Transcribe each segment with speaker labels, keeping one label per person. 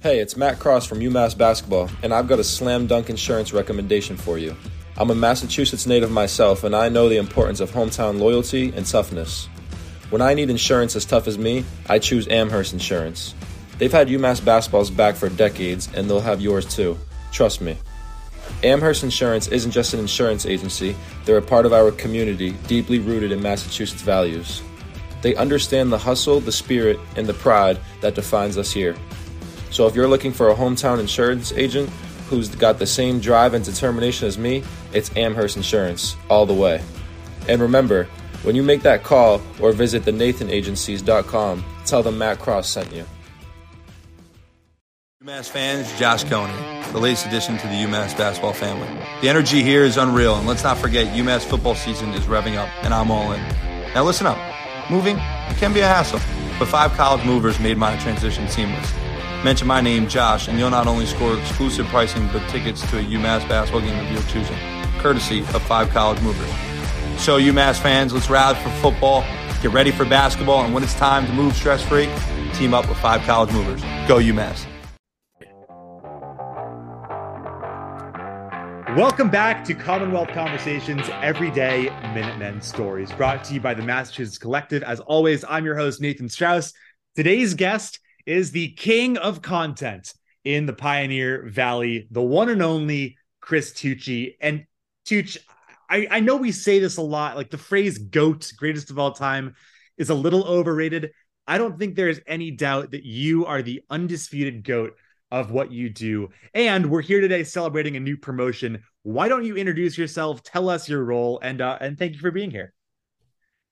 Speaker 1: Hey, it's Matt Cross from UMass Basketball, and I've got a slam dunk insurance recommendation for you. I'm a Massachusetts native myself, and I know the importance of hometown loyalty and toughness. When I need insurance as tough as me, I choose Amherst Insurance. They've had UMass basketball's back for decades, and they'll have yours too. Trust me. Amherst Insurance isn't just an insurance agency, they're a part of our community, deeply rooted in Massachusetts values. They understand the hustle, the spirit, and the pride that defines us here. So if you're looking for a hometown insurance agent who's got the same drive and determination as me, it's Amherst Insurance, all the way. And remember, when you make that call or visit thenathanagencies.com, tell them Matt Cross sent you.
Speaker 2: UMass fans, Josh Coney, the latest addition to the UMass basketball family. The energy here is unreal, and let's not forget UMass football season is revving up, and I'm all in. Now listen up. Moving can be a hassle, but five college movers made my transition seamless. Mention my name, Josh, and you'll not only score exclusive pricing but tickets to a UMass basketball game of your choosing, courtesy of Five College Movers. So, UMass fans, let's rally for football, get ready for basketball, and when it's time to move stress free, team up with Five College Movers. Go, UMass.
Speaker 3: Welcome back to Commonwealth Conversations Everyday Minutemen Stories, brought to you by the Massachusetts Collective. As always, I'm your host, Nathan Strauss. Today's guest is the king of content in the Pioneer Valley, the one and only Chris Tucci. And Tucci, I, I know we say this a lot, like the phrase GOAT, greatest of all time, is a little overrated. I don't think there's any doubt that you are the undisputed GOAT of what you do. And we're here today celebrating a new promotion. Why don't you introduce yourself, tell us your role, and uh, and thank you for being here.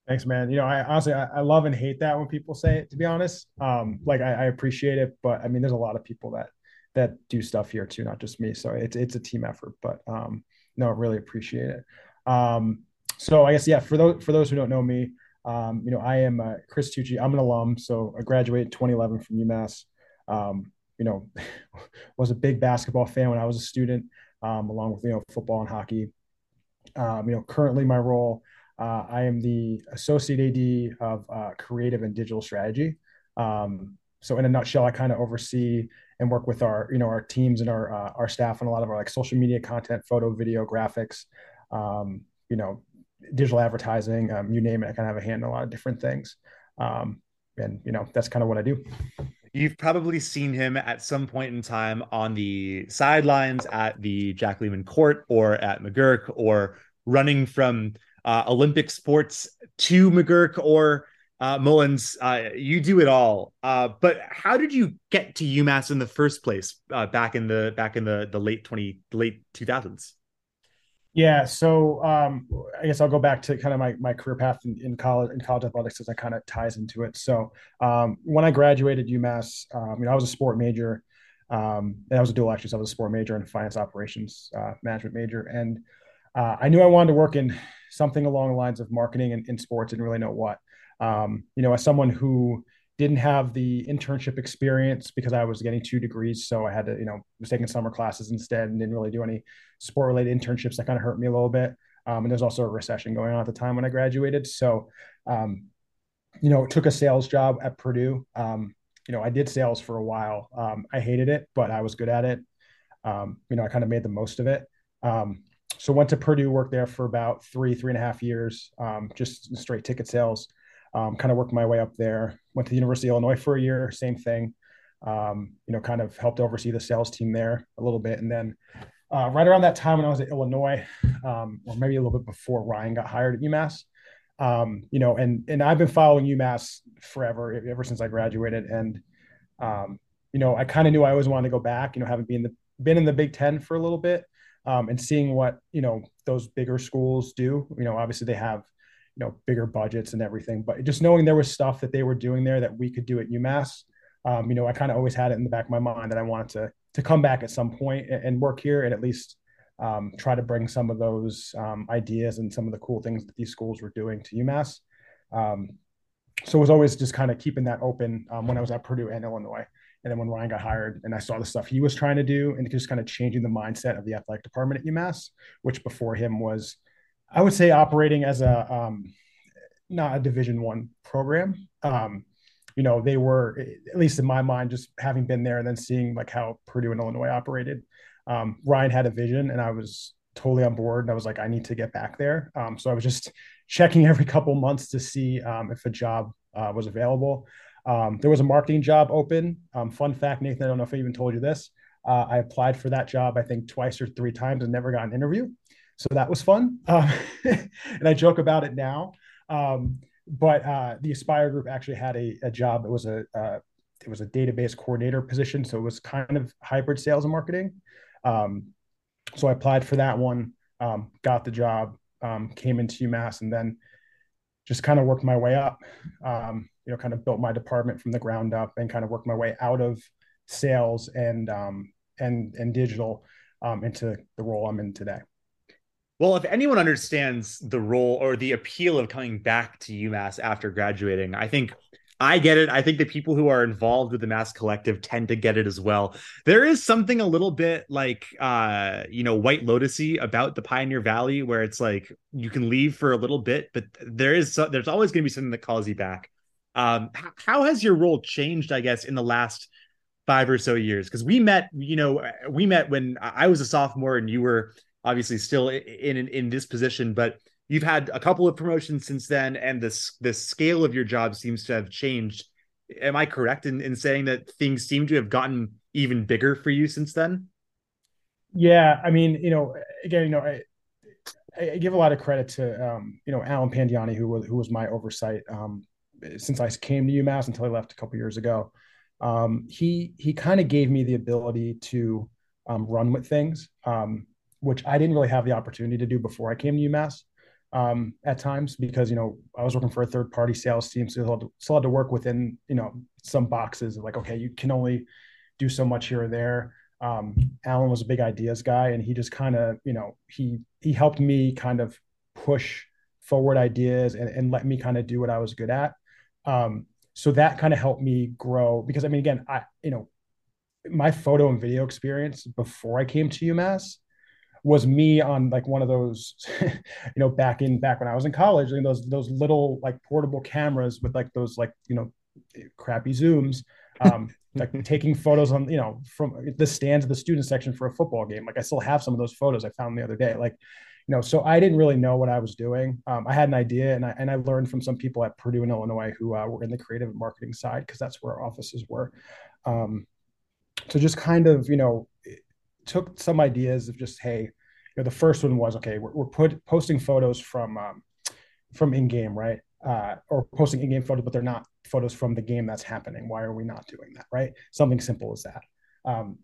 Speaker 4: Thanks, man. You know, I honestly I, I, love and hate that when people say it. To be honest, um, like I, I, appreciate it, but I mean, there's a lot of people that that do stuff here too, not just me. So it's it's a team effort. But um, no, I really appreciate it. Um, so I guess yeah, for those for those who don't know me, um, you know, I am uh, Chris Tucci. I'm an alum, so I graduated 2011 from UMass. Um, you know, was a big basketball fan when I was a student, um, along with you know football and hockey. Um, you know, currently my role uh, I am the associate AD of uh, creative and digital strategy. Um, so in a nutshell, I kind of oversee and work with our, you know, our teams and our uh, our staff on a lot of our like social media content, photo, video, graphics, um, you know, digital advertising, um, you name it. I kind of have a hand in a lot of different things, um, and you know, that's kind of what I do.
Speaker 3: You've probably seen him at some point in time on the sidelines at the Jack Leaman Court or at McGuirk or running from uh, Olympic sports to McGuirk or uh, Mullins. Uh, you do it all. Uh, but how did you get to UMass in the first place uh, back in the back in the the late twenty late two thousands?
Speaker 4: Yeah, so um, I guess I'll go back to kind of my, my career path in, in college in college athletics as that kind of ties into it. So um, when I graduated UMass, um, you know, I was a sport major, um, and I was a dual actually. So I was a sport major and finance operations uh, management major, and uh, I knew I wanted to work in something along the lines of marketing and in sports. Didn't really know what. Um, you know, as someone who didn't have the internship experience because I was getting two degrees, so I had to, you know, was taking summer classes instead and didn't really do any sport related internships. That kind of hurt me a little bit. Um, and there's also a recession going on at the time when I graduated. So, um, you know, took a sales job at Purdue. Um, you know, I did sales for a while. Um, I hated it, but I was good at it. Um, you know, I kind of made the most of it. Um, so went to Purdue, worked there for about three, three and a half years, um, just straight ticket sales. Um, kind of worked my way up there. Went to the University of Illinois for a year, same thing. Um, you know, kind of helped oversee the sales team there a little bit, and then uh, right around that time when I was at Illinois, um, or maybe a little bit before Ryan got hired at UMass. Um, you know, and and I've been following UMass forever, ever since I graduated, and um, you know, I kind of knew I always wanted to go back. You know, having been the been in the Big Ten for a little bit, um, and seeing what you know those bigger schools do. You know, obviously they have you know bigger budgets and everything, but just knowing there was stuff that they were doing there that we could do at UMass. Um, you know, I kind of always had it in the back of my mind that I wanted to to come back at some point and, and work here and at least um, try to bring some of those um, ideas and some of the cool things that these schools were doing to UMass. Um, so it was always just kind of keeping that open um, when I was at Purdue and Illinois. And then when Ryan got hired and I saw the stuff he was trying to do and just kind of changing the mindset of the athletic department at UMass, which before him was, I would say, operating as a um, not a Division One program, um, you know, they were at least in my mind, just having been there and then seeing like how Purdue and Illinois operated. Um, Ryan had a vision, and I was totally on board. And I was like, I need to get back there. Um, so I was just checking every couple months to see um, if a job uh, was available. Um, there was a marketing job open. Um, fun fact, Nathan, I don't know if I even told you this. Uh, I applied for that job, I think twice or three times and never got an interview. So that was fun. Uh, and I joke about it now. Um, but uh, the Aspire group actually had a, a job. It was a, uh, it was a database coordinator position. So it was kind of hybrid sales and marketing. Um, so I applied for that one, um, got the job, um, came into UMass, and then just kind of worked my way up. Um, you know, kind of built my department from the ground up, and kind of worked my way out of sales and um, and and digital um, into the role I'm in today.
Speaker 3: Well, if anyone understands the role or the appeal of coming back to UMass after graduating, I think I get it. I think the people who are involved with the Mass Collective tend to get it as well. There is something a little bit like uh, you know, White Lotusy about the Pioneer Valley where it's like you can leave for a little bit, but there is so, there's always going to be something that calls you back. Um, how has your role changed, I guess, in the last five or so years? Because we met, you know, we met when I was a sophomore and you were obviously still in, in in this position, but you've had a couple of promotions since then, and this the scale of your job seems to have changed. Am I correct in, in saying that things seem to have gotten even bigger for you since then?
Speaker 4: Yeah, I mean, you know, again, you know, I, I give a lot of credit to um, you know Alan Pandiani, who was who was my oversight um, since I came to UMass until I left a couple years ago. Um, he he kind of gave me the ability to um, run with things, um, which I didn't really have the opportunity to do before I came to UMass um, at times because you know I was working for a third party sales team, so still had, to, still had to work within you know some boxes of like okay, you can only do so much here or there. Um, Alan was a big ideas guy, and he just kind of you know he he helped me kind of push forward ideas and, and let me kind of do what I was good at. Um, so that kind of helped me grow because I mean again I you know my photo and video experience before I came to UMass was me on like one of those, you know, back in back when I was in college, and those those little like portable cameras with like those like you know crappy zooms, um, like taking photos on you know from the stands of the student section for a football game. Like I still have some of those photos I found the other day. Like you know, so I didn't really know what I was doing. Um, I had an idea, and I and I learned from some people at Purdue and Illinois who uh, were in the creative marketing side because that's where our offices were. Um, so just kind of you know took some ideas of just hey you know the first one was okay we're, we're put posting photos from um, from in game right uh, or posting in game photos but they're not photos from the game that's happening why are we not doing that right something simple as that um,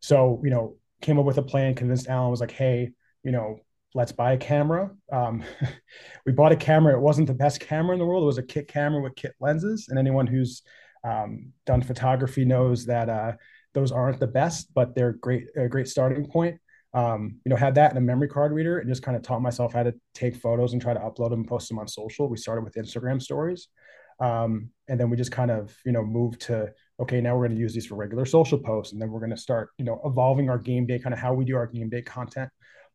Speaker 4: so you know came up with a plan convinced alan was like hey you know let's buy a camera um, we bought a camera it wasn't the best camera in the world it was a kit camera with kit lenses and anyone who's um, done photography knows that uh, those aren't the best, but they're great, a great starting point. Um, you know, had that in a memory card reader and just kind of taught myself how to take photos and try to upload them and post them on social. We started with Instagram stories. Um, and then we just kind of, you know, moved to, okay, now we're going to use these for regular social posts. And then we're going to start, you know, evolving our game day, kind of how we do our game day content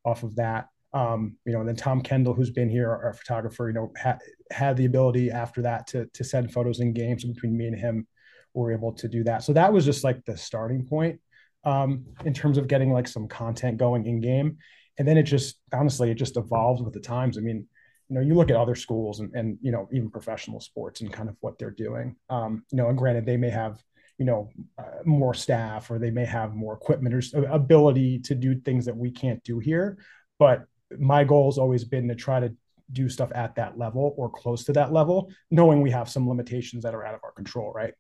Speaker 4: off of that. Um, you know, and then Tom Kendall, who's been here, our, photographer, you know, ha- had the ability after that to, to send photos in games between me and him we were able to do that. So that was just like the starting point um, in terms of getting like some content going in game. And then it just honestly, it just evolved with the times. I mean, you know, you look at other schools and, and you know, even professional sports and kind of what they're doing. Um, you know, and granted, they may have you know uh, more staff or they may have more equipment or ability to do things that we can't do here. But my goal has always been to try to do stuff at that level or close to that level, knowing we have some limitations that are out of our control, right?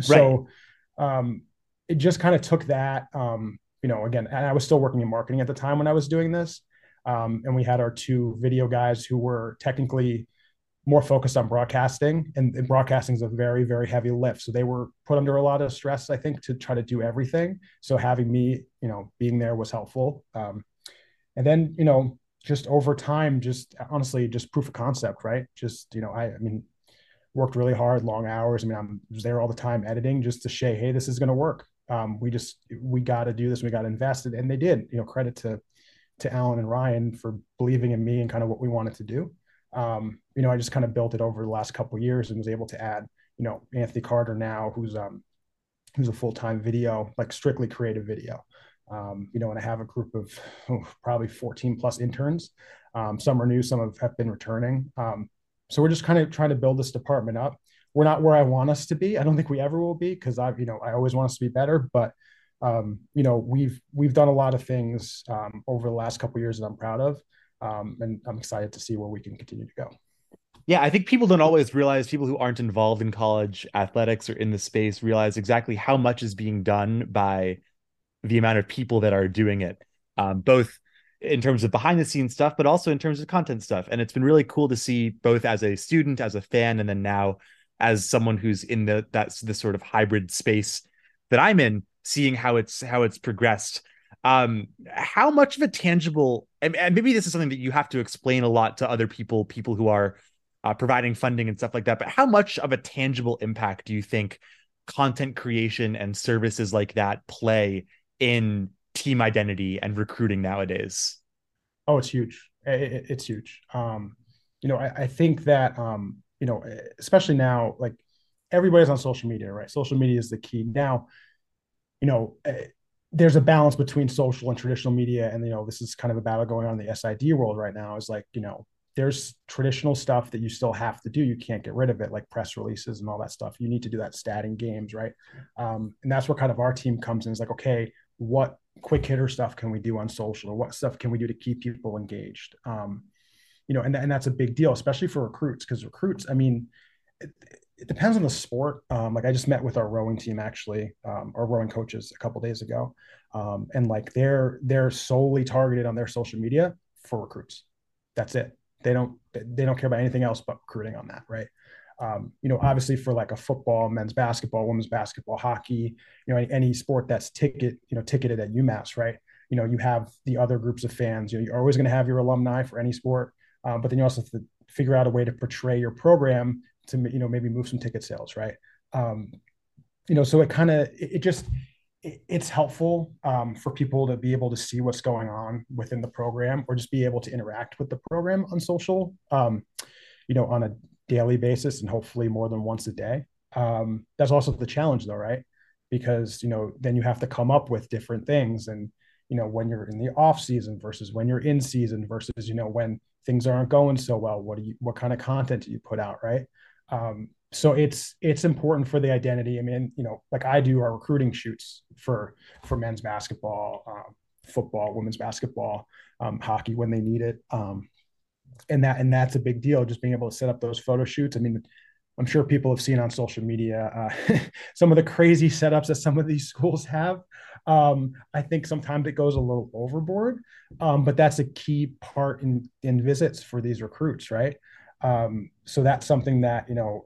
Speaker 4: So um, it just kind of took that. Um, you know, again, and I was still working in marketing at the time when I was doing this. Um, and we had our two video guys who were technically more focused on broadcasting and, and, broadcasting is a very very heavy lift so they were put under a lot of stress i think to try to do everything so having me you know being there was helpful um, and then you know just over time just honestly just proof of concept right just you know i i mean worked really hard, long hours. I mean, I'm there all the time editing just to say, hey, this is going to work. Um, we just we got to do this. We got to invest it, and they did. You know, credit to to Alan and Ryan for believing in me and kind of what we wanted to do. Um, you know, I just kind of built it over the last couple years and was able to add you know Anthony Carter now, who's um who's a full time video, like strictly creative video. Um, you know, and I have a group of oh, probably 14 plus interns. Um, some are new, some have, been returning. Um, so we're just kind of trying to build this department up. We're not where I want us to be. I don't think we ever will be because I've, you know, I always want us to be better. But um, you know, we've we've done a lot of things um, over the last couple years that I'm proud of, um, and I'm excited to see where we can continue to go.
Speaker 3: Yeah, I think people don't always realize people who aren't involved in college athletics or in the space realize exactly how much is being done by the amount of people that are doing it, um, both in terms of behind the scenes stuff, but also in terms of content stuff. And it's been really cool to see both as a student, as a fan, and then now as someone who's in the that's the sort of hybrid space that I'm in, seeing how it's how it's progressed. Um, how much of a tangible and, and maybe this is something that you have to explain a lot to other people, people who are uh, providing funding and stuff like that. But how much of a tangible impact do you think content creation and services like that play in team identity and recruiting nowadays?
Speaker 4: Oh, it's huge. It, it's huge. Um, you know, I, I think that um, you know, especially now, like everybody's on social media, right? Social media is the key now. You know, eh, there's a balance between social and traditional media, and you know, this is kind of a battle going on in the SID world right now. Is like, you know, there's traditional stuff that you still have to do. You can't get rid of it, like press releases and all that stuff. You need to do that statting games, right? Um, and that's where kind of our team comes in. Is like, okay, what quick hitter stuff can we do on social, or what stuff can we do to keep people engaged? Um, you know, and and that's a big deal, especially for recruits, because recruits, I mean, it, it, depends on the sport. Um, like I just met with our rowing team actually, um, our rowing coaches a couple days ago, um, and like they're they're solely targeted on their social media for recruits. That's it they don't they don't care about anything else but recruiting on that, right? Um, you know, obviously for like a football, men's basketball, women's basketball, hockey, you know, any, any, sport that's ticket, you know, ticketed at UMass, right? You know, you have the other groups of fans. You know, you're always going to have your alumni for any sport, um, but then you also have to figure out a way to portray your program to, you know, maybe move some ticket sales, right? Um, you know, so it kind of it, it just it's helpful um, for people to be able to see what's going on within the program or just be able to interact with the program on social um, you know on a daily basis and hopefully more than once a day. Um, that's also the challenge though right? Because you know then you have to come up with different things and you know when you're in the off season versus when you're in season versus you know when things aren't going so well what do you what kind of content do you put out right? Um, so it's it's important for the identity. I mean, you know, like I do our recruiting shoots for for men's basketball, um, football, women's basketball, um, hockey when they need it, um, and that and that's a big deal. Just being able to set up those photo shoots. I mean, I'm sure people have seen on social media uh, some of the crazy setups that some of these schools have. Um, I think sometimes it goes a little overboard, um, but that's a key part in in visits for these recruits, right? Um, so that's something that you know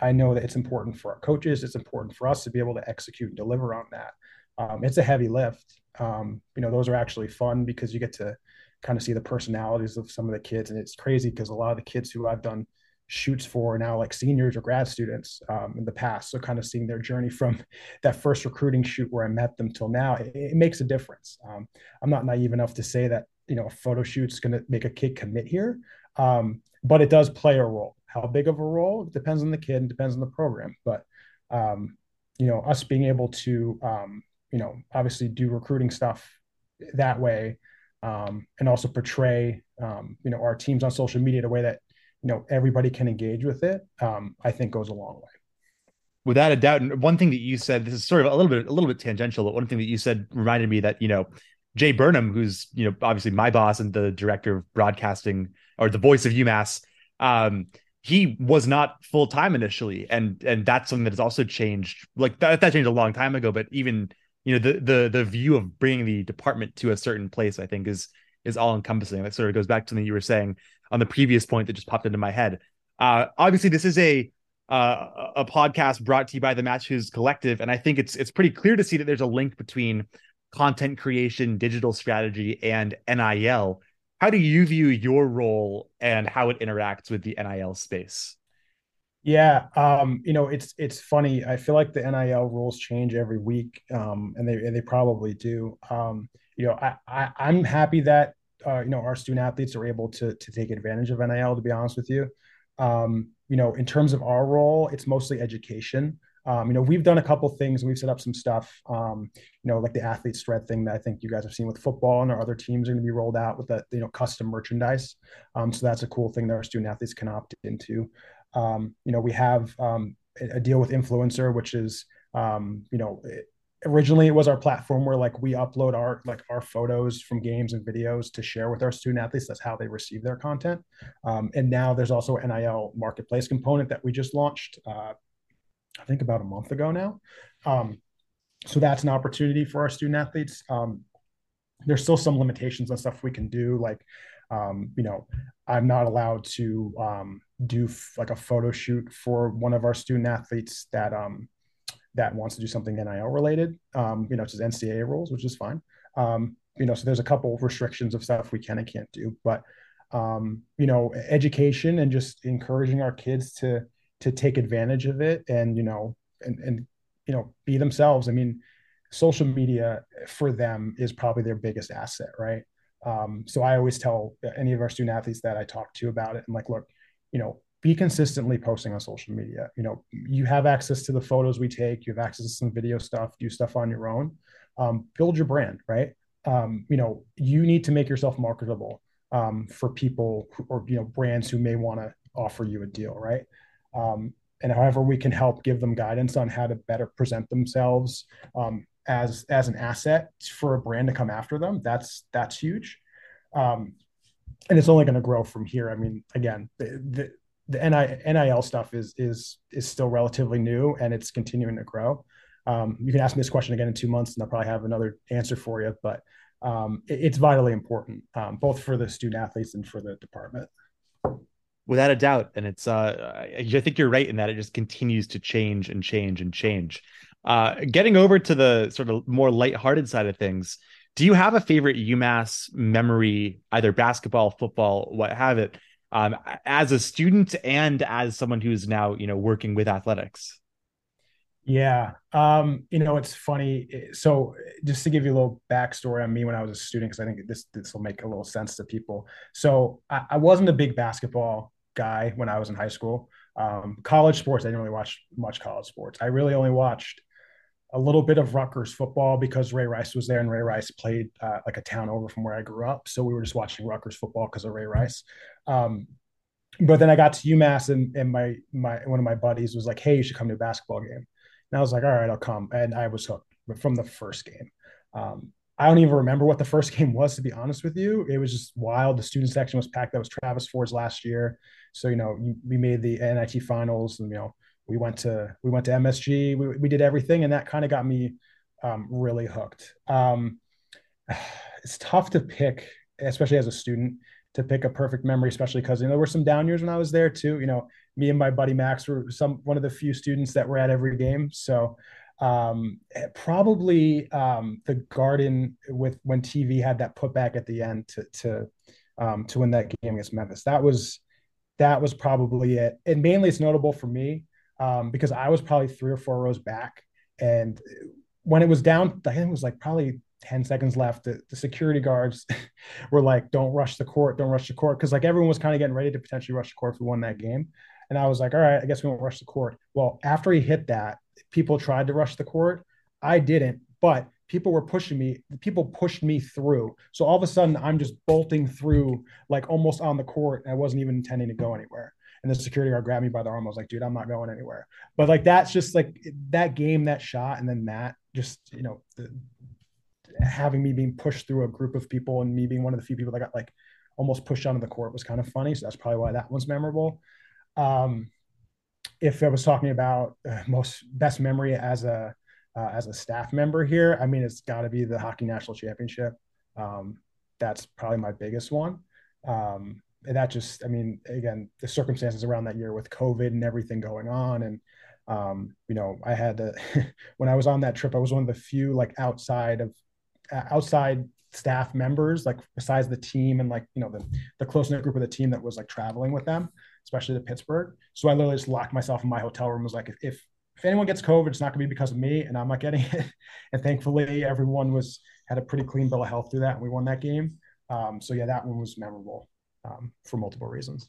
Speaker 4: I know that it's important for our coaches. It's important for us to be able to execute and deliver on that. Um, it's a heavy lift. Um, you know, those are actually fun because you get to kind of see the personalities of some of the kids, and it's crazy because a lot of the kids who I've done shoots for now like seniors or grad students um, in the past. So kind of seeing their journey from that first recruiting shoot where I met them till now, it, it makes a difference. Um, I'm not naive enough to say that you know a photo shoot's going to make a kid commit here, um, but it does play a role. How big of a role it depends on the kid and depends on the program. But um, you know, us being able to um, you know obviously do recruiting stuff that way, um, and also portray um, you know our teams on social media in a way that you know everybody can engage with it. Um, I think goes a long way
Speaker 3: without a doubt. And one thing that you said, this is sort of a little bit a little bit tangential, but one thing that you said reminded me that you know Jay Burnham, who's you know obviously my boss and the director of broadcasting or the voice of UMass, um, he was not full time initially, and and that's something that has also changed. Like that, that changed a long time ago, but even you know the the the view of bringing the department to a certain place, I think is is all encompassing. That sort of goes back to something you were saying on the previous point that just popped into my head. Uh, obviously, this is a uh, a podcast brought to you by the Matthews Collective, and I think it's it's pretty clear to see that there's a link between content creation, digital strategy, and NIL how do you view your role and how it interacts with the NIL space?
Speaker 4: Yeah, um, you know, it's it's funny. I feel like the NIL rules change every week, um, and they and they probably do. Um, you know, I, I I'm happy that uh, you know our student athletes are able to to take advantage of NIL. To be honest with you, Um, you know, in terms of our role, it's mostly education. Um, you know, we've done a couple things. We've set up some stuff. Um, you know, like the athlete thread thing that I think you guys have seen with football, and our other teams are going to be rolled out with that. You know, custom merchandise. Um, so that's a cool thing that our student athletes can opt into. Um, you know, we have um, a deal with INFLCR, which is um, you know. It, originally it was our platform where like we upload our like our photos from games and videos to share with our student athletes. That's how they receive their content. Um, and now there's also an nil marketplace component that we just launched uh, i think about a month ago now. Um, so that's an opportunity for our student athletes. Um, there's still some limitations on stuff we can do like um, you know i'm not allowed to um, do f- like a photo shoot for one of our student athletes that um, that wants to do something NIL related, um, you know, it's just NCAA rules, which is fine. Um, you know, so there's a couple restrictions of stuff we can and can't do, but um, you know, education and just encouraging our kids to to take advantage of it and you know and and you know be themselves. I mean, social media for them is probably their biggest asset, right? Um, so I always tell any of our student athletes that I talk to about it, I'm like, look, you know, be consistently posting on social media. You know, you have access to the photos we take, you have access to some video stuff, do stuff on your own. Um, build your brand, right? Um, you know, you need to make yourself marketable um, for people who, or you know brands who may want to offer you a deal, right? Um, and however we can help give them guidance on how to better present themselves um, as as an asset for a brand to come after them, that's that's huge. Um, and it's only going to grow from here. I mean, again, the, the the NIL stuff is is is still relatively new and it's continuing to grow. Um, you can ask me this question again in two months, and I'll probably have another answer for you. But um, it, it's vitally important, um, both for the student athletes and for the department.
Speaker 5: Without a doubt, and it's uh, I think you're right in that it just continues to change and change and change. Uh, getting over to the sort of more lighthearted side of things, do you have a favorite UMass memory, either basketball, football, what have it, um, as a student and as someone who's now you know working with athletics?
Speaker 4: Yeah um, you know it's funny so just to give you a little backstory on me when i was a student because i think this this will make a little sense to people. So I, I, wasn't a big basketball guy when i was in high school. Um, college sports i didn't really watch much college sports. I really only watched a little bit of Rutgers football because Ray Rice was there and Ray Rice played uh, like a town over from where I grew up. So we were just watching Rutgers football because of Ray Rice. Um, but then I got to UMass and, and my my one of my buddies was like, "Hey, you should come to a basketball game." And I was like, "All right, I'll come." And I was hooked from the first game. Um, I don't even remember what the first game was, to be honest with you. It was just wild. The student section was packed. That was Travis Ford's last year. So, you know, we made the NIT finals and, you know, we went to we went to MSG. We we did everything, and that kind of got me um, really hooked. Um, it's tough to pick, especially as a student, to pick a perfect memory, especially because you know there were some down years when I was there too. You know, me and my buddy Max were some one of the few students that were at every game, so um probably um the garden with when tv had that putback at the end to to um to win that game against memphis that was that was probably it and mainly it's notable for me um, because I was probably three or four rows back. And when it was down, I think it was like probably 10 seconds left. The, the security guards were like, don't rush the court, don't rush the court. Cause like everyone was kind of getting ready to potentially rush the court if we won that game. And I was like, all right, I guess we won't rush the court. Well, after he hit that, people tried to rush the court. I didn't, but people were pushing me. People pushed me through. So all of a sudden, I'm just bolting through, like almost on the court. I wasn't even intending to go anywhere and the security guard grabbed me by the arm. I was like, dude, I'm not going anywhere. But like that's just like that game, that shot, and then that just you know the, having me being pushed through a group of people and me being one of the few people that got like almost pushed onto the court was kind of funny. So that's probably why that one's memorable. Um, if I was talking about uh, most best memory as a uh, as a staff member here, I mean, it's got to be the hockey national championship. Um, that's probably my biggest one. Um, and that just, I mean, again, the circumstances around that year with COVID and everything going on. And, um, you know, I had to, when I was on that trip, I was one of the few like outside of, outside staff members, like besides the team and like, you know, the, the close knit group of the team that was like traveling with them, especially to Pittsburgh. So I literally just locked myself in my hotel room, was like, if, if, if anyone gets COVID, it's not going to be because of me, and I'm not getting it. and thankfully, everyone was had a pretty clean bill of health through that, and we won that game. Um, so yeah, that one was memorable um, for multiple reasons.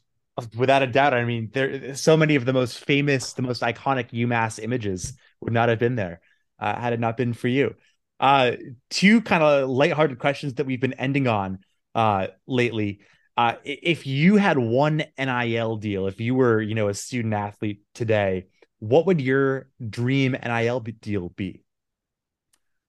Speaker 3: Without a doubt. I mean, there so many of the most famous, the most iconic UMass images would not have been there uh, had it not been for you. Uh, two kind of lighthearted questions that we've been ending on uh, lately. Uh, if you had one NIL deal, if you were, you know, a student athlete today, what would your dream NIL deal be?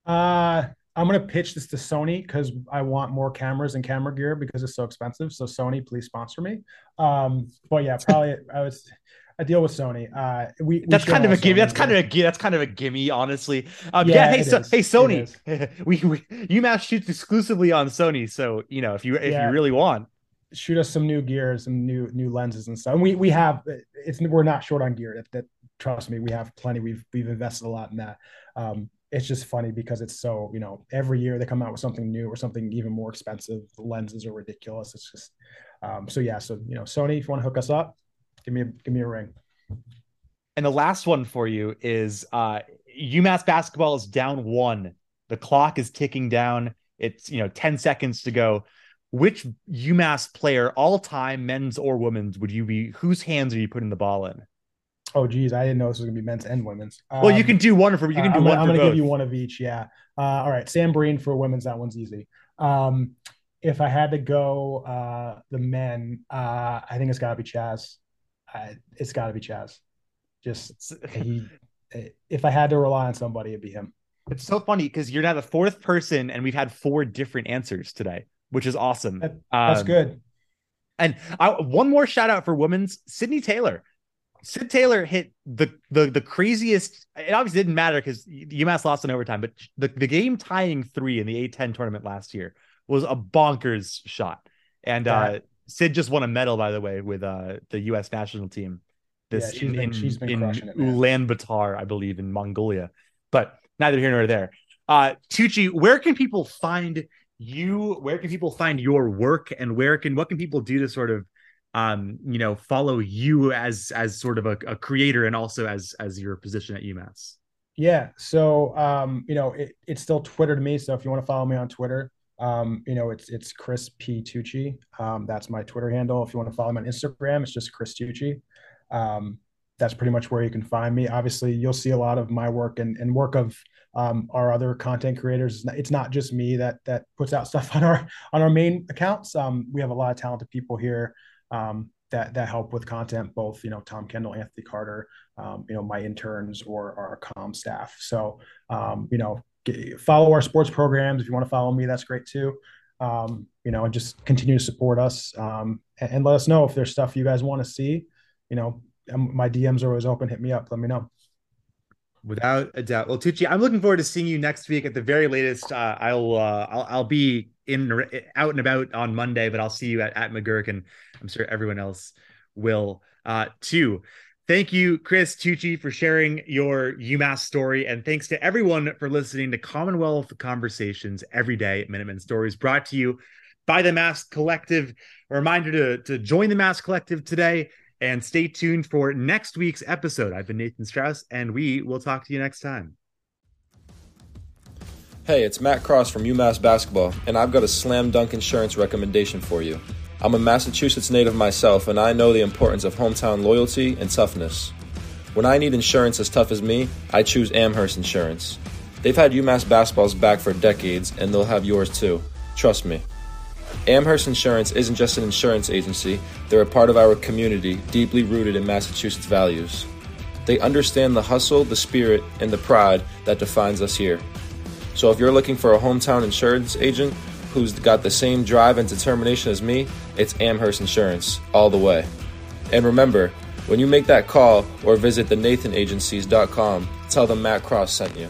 Speaker 4: Uh, I'm gonna pitch this to Sony because I want more cameras and camera gear because it's so expensive. So Sony, please sponsor me. Um, but yeah, probably I was a deal with Sony. Uh, we, we
Speaker 3: that's kind of a gimme. That's kind of a that's kind of a gimme, honestly. Um, yeah, yeah hey, so, hey, Sony, we, we UMass shoots exclusively on Sony, so you know if you if yeah. you really want,
Speaker 4: shoot us some new gears and new new lenses and stuff. And we we have it's we're not short on gear. That, that trust me, we have plenty. We've we've invested a lot in that. Um, it's just funny because it's so you know every year they come out with something new or something even more expensive. The lenses are ridiculous. It's just um, so yeah. So you know, Sony, if you want to hook us up, give me a give me a ring.
Speaker 3: And the last one for you is uh, UMass basketball is down one. The clock is ticking down. It's you know ten seconds to go. Which UMass player, all time, men's or women's, would you be? Whose hands are you putting the ball in?
Speaker 4: Oh geez, I didn't know this was gonna be men's and women's.
Speaker 3: Um, well, you can do one for you can uh, do
Speaker 4: I'm
Speaker 3: one.
Speaker 4: I'm
Speaker 3: gonna
Speaker 4: both. give you one of each. Yeah. Uh, all right, Sam Breen for women's. That one's easy. Um, if I had to go, uh, the men, uh, I think it's got to be Chaz. it's got to be Chaz. Just he. if I had to rely on somebody, it'd be him.
Speaker 3: It's so funny because you're now the fourth person, and we've had four different answers today, which is awesome.
Speaker 4: That, that's um, good.
Speaker 3: And I, one more shout out for women's Sydney Taylor. Sid Taylor hit the the the craziest. It obviously didn't matter because UMass lost in overtime, but the, the game tying three in the A10 tournament last year was a bonkers shot. And uh, Sid just won a medal, by the way, with uh, the U.S. national team. This yeah, in, been, in, in it, Ulaanbaatar, I believe, in Mongolia. But neither here nor there. Uh, Tucci, where can people find you? Where can people find your work, and where can what can people do to sort of um, you know, follow you as as sort of a, a creator and also as as your position at UMass?
Speaker 4: Yeah. So um, you know, it, it's still Twitter to me. So if you want to follow me on Twitter, um, you know, it's it's Chris P Tucci. Um, that's my Twitter handle. If you want to follow me on Instagram, it's just Chris Tucci. Um, that's pretty much where you can find me. Obviously, you'll see a lot of my work and, and work of um, our other content creators. It's not just me that that puts out stuff on our on our main accounts. Um, we have a lot of talented people here um, that that help with content. Both you know Tom Kendall, Anthony Carter, um, you know my interns or our com staff. So um, you know get, follow our sports programs. If you want to follow me, that's great too. Um, you know, and just continue to support us um, and, and let us know if there's stuff you guys want to see. You know, um, my DMs are always open. Hit me up. Let me know.
Speaker 3: Without a doubt. Well, Tucci, I'm looking forward to seeing you next week at the very latest. Uh, I'll, uh, I'll I'll be in out and about on Monday, but I'll see you at, at McGuirk, and I'm sure everyone else will uh, too. Thank you, Chris Tucci, for sharing your UMass story. And thanks to everyone for listening to Commonwealth Conversations every day at Minutemen Stories, brought to you by the Mass Collective. A reminder to, to join the Mass Collective today and stay tuned for next week's episode. I've been Nathan Strauss, and we will talk to you next time.
Speaker 1: Hey, it's Matt Cross from UMass Basketball, and I've got a slam dunk insurance recommendation for you. I'm a Massachusetts native myself, and I know the importance of hometown loyalty and toughness. When I need insurance as tough as me, I choose Amherst Insurance. They've had UMass basketball's back for decades, and they'll have yours too. Trust me. Amherst Insurance isn't just an insurance agency, they're a part of our community, deeply rooted in Massachusetts values. They understand the hustle, the spirit, and the pride that defines us here. So if you're looking for a hometown insurance agent who's got the same drive and determination as me, it's Amherst Insurance, all the way. And remember, when you make that call or visit the nathanagencies.com, tell them Matt Cross sent you.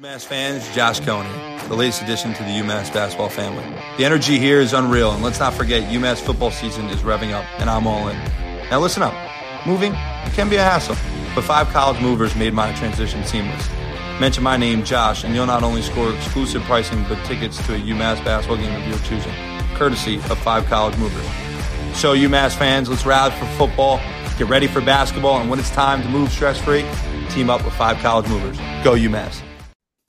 Speaker 2: UMass fans, Josh Coney, the latest addition to the UMass basketball family. The energy here is unreal, and let's not forget UMass football season is revving up, and I'm all in. Now listen up. Moving can be a hassle, but five college movers made my transition seamless. Mention my name, Josh, and you'll not only score exclusive pricing, but tickets to a UMass basketball game of your choosing, courtesy of Five College Movers. So, UMass fans, let's rally for football, get ready for basketball, and when it's time to move stress free, team up with Five College Movers. Go, UMass.